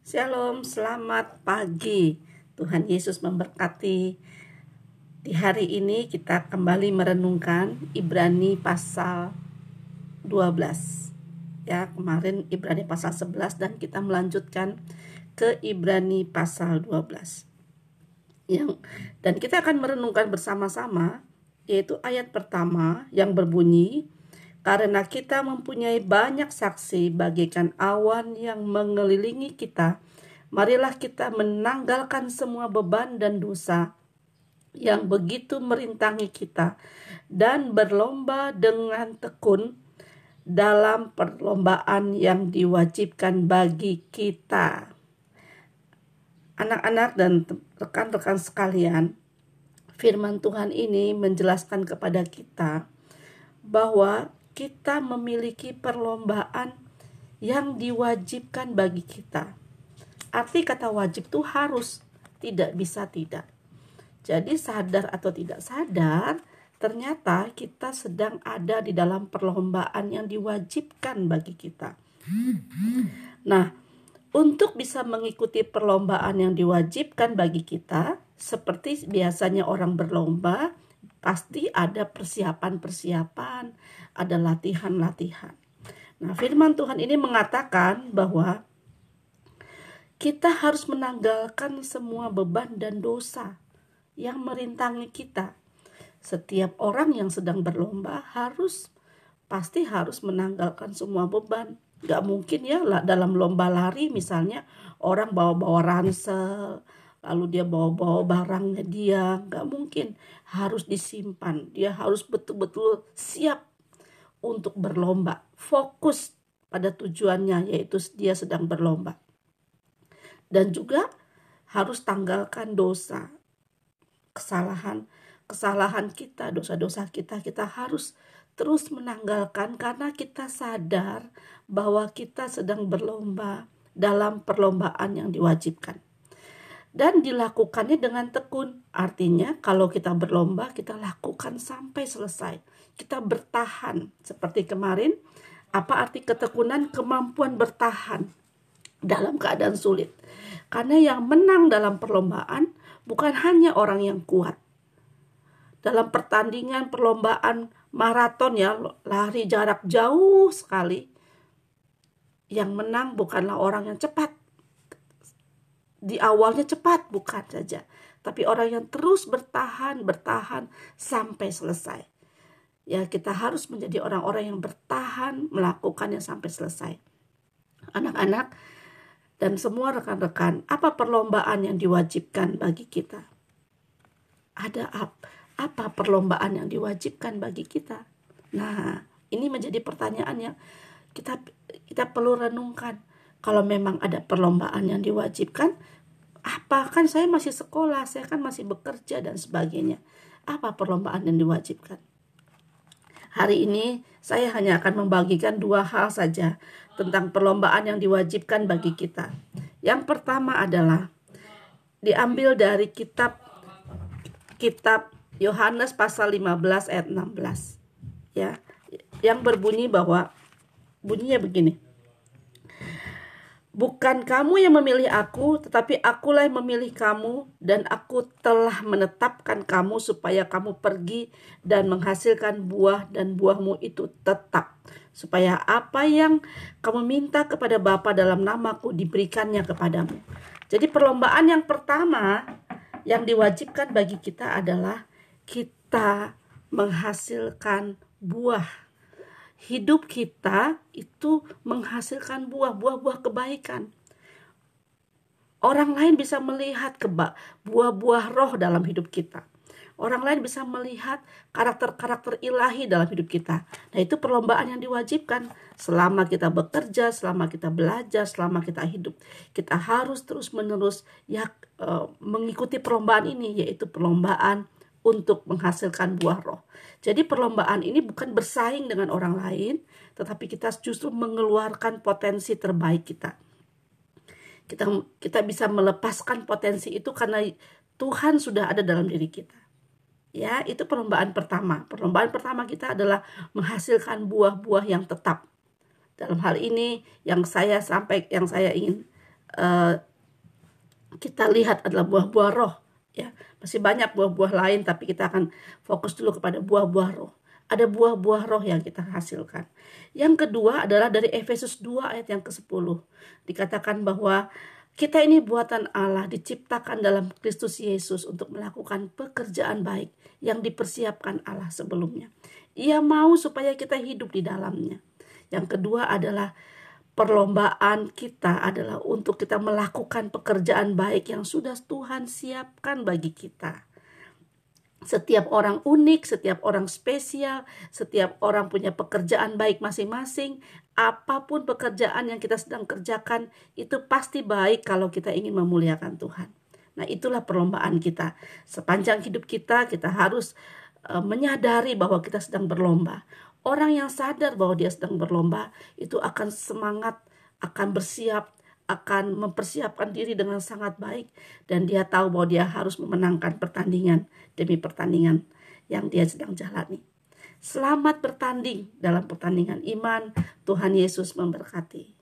Shalom, selamat pagi. Tuhan Yesus memberkati. Di hari ini kita kembali merenungkan Ibrani pasal 12. Ya, kemarin Ibrani pasal 11 dan kita melanjutkan ke Ibrani pasal 12. Yang dan kita akan merenungkan bersama-sama yaitu ayat pertama yang berbunyi karena kita mempunyai banyak saksi bagaikan awan yang mengelilingi kita, marilah kita menanggalkan semua beban dan dosa yang begitu merintangi kita dan berlomba dengan tekun dalam perlombaan yang diwajibkan bagi kita. Anak-anak dan rekan-rekan sekalian, firman Tuhan ini menjelaskan kepada kita bahwa kita memiliki perlombaan yang diwajibkan bagi kita. Arti kata wajib itu harus, tidak bisa tidak. Jadi sadar atau tidak sadar, ternyata kita sedang ada di dalam perlombaan yang diwajibkan bagi kita. Nah, untuk bisa mengikuti perlombaan yang diwajibkan bagi kita, seperti biasanya orang berlomba, pasti ada persiapan-persiapan, ada latihan-latihan. Nah, firman Tuhan ini mengatakan bahwa kita harus menanggalkan semua beban dan dosa yang merintangi kita. Setiap orang yang sedang berlomba harus pasti harus menanggalkan semua beban. Gak mungkin ya dalam lomba lari misalnya orang bawa-bawa ransel, lalu dia bawa-bawa barangnya dia, gak mungkin harus disimpan. Dia harus betul-betul siap untuk berlomba, fokus pada tujuannya yaitu dia sedang berlomba. Dan juga harus tanggalkan dosa, kesalahan, kesalahan kita, dosa-dosa kita, kita harus terus menanggalkan karena kita sadar bahwa kita sedang berlomba dalam perlombaan yang diwajibkan. Dan dilakukannya dengan tekun. Artinya kalau kita berlomba, kita lakukan sampai selesai. Kita bertahan. Seperti kemarin apa arti ketekunan? Kemampuan bertahan dalam keadaan sulit. Karena yang menang dalam perlombaan bukan hanya orang yang kuat. Dalam pertandingan perlombaan maraton ya lari jarak jauh sekali. Yang menang bukanlah orang yang cepat di awalnya cepat bukan saja tapi orang yang terus bertahan bertahan sampai selesai ya kita harus menjadi orang-orang yang bertahan melakukannya sampai selesai. Anak-anak dan semua rekan-rekan, apa perlombaan yang diwajibkan bagi kita? Ada apa perlombaan yang diwajibkan bagi kita? Nah, ini menjadi pertanyaan yang kita kita perlu renungkan. Kalau memang ada perlombaan yang diwajibkan, apa kan saya masih sekolah, saya kan masih bekerja dan sebagainya. Apa perlombaan yang diwajibkan? Hari ini saya hanya akan membagikan dua hal saja tentang perlombaan yang diwajibkan bagi kita. Yang pertama adalah diambil dari kitab kitab Yohanes pasal 15 ayat 16. Ya, yang berbunyi bahwa bunyinya begini. Bukan kamu yang memilih aku, tetapi akulah yang memilih kamu, dan aku telah menetapkan kamu supaya kamu pergi dan menghasilkan buah, dan buahmu itu tetap, supaya apa yang kamu minta kepada Bapa dalam namaku diberikannya kepadamu. Jadi perlombaan yang pertama yang diwajibkan bagi kita adalah kita menghasilkan buah hidup kita itu menghasilkan buah-buah kebaikan. Orang lain bisa melihat buah-buah roh dalam hidup kita. Orang lain bisa melihat karakter-karakter ilahi dalam hidup kita. Nah, itu perlombaan yang diwajibkan selama kita bekerja, selama kita belajar, selama kita hidup. Kita harus terus-menerus ya e, mengikuti perlombaan ini yaitu perlombaan untuk menghasilkan buah roh. Jadi perlombaan ini bukan bersaing dengan orang lain, tetapi kita justru mengeluarkan potensi terbaik kita. Kita kita bisa melepaskan potensi itu karena Tuhan sudah ada dalam diri kita. Ya, itu perlombaan pertama. Perlombaan pertama kita adalah menghasilkan buah-buah yang tetap. Dalam hal ini yang saya sampai yang saya ingin uh, kita lihat adalah buah-buah roh ya masih banyak buah-buah lain tapi kita akan fokus dulu kepada buah-buah roh ada buah-buah roh yang kita hasilkan yang kedua adalah dari Efesus 2 ayat yang ke-10 dikatakan bahwa kita ini buatan Allah diciptakan dalam Kristus Yesus untuk melakukan pekerjaan baik yang dipersiapkan Allah sebelumnya. Ia mau supaya kita hidup di dalamnya. Yang kedua adalah perlombaan kita adalah untuk kita melakukan pekerjaan baik yang sudah Tuhan siapkan bagi kita. Setiap orang unik, setiap orang spesial, setiap orang punya pekerjaan baik masing-masing. Apa pun pekerjaan yang kita sedang kerjakan, itu pasti baik kalau kita ingin memuliakan Tuhan. Nah, itulah perlombaan kita. Sepanjang hidup kita, kita harus uh, menyadari bahwa kita sedang berlomba. Orang yang sadar bahwa dia sedang berlomba, itu akan semangat, akan bersiap, akan mempersiapkan diri dengan sangat baik dan dia tahu bahwa dia harus memenangkan pertandingan demi pertandingan yang dia sedang jalani. Selamat bertanding dalam pertandingan iman. Tuhan Yesus memberkati.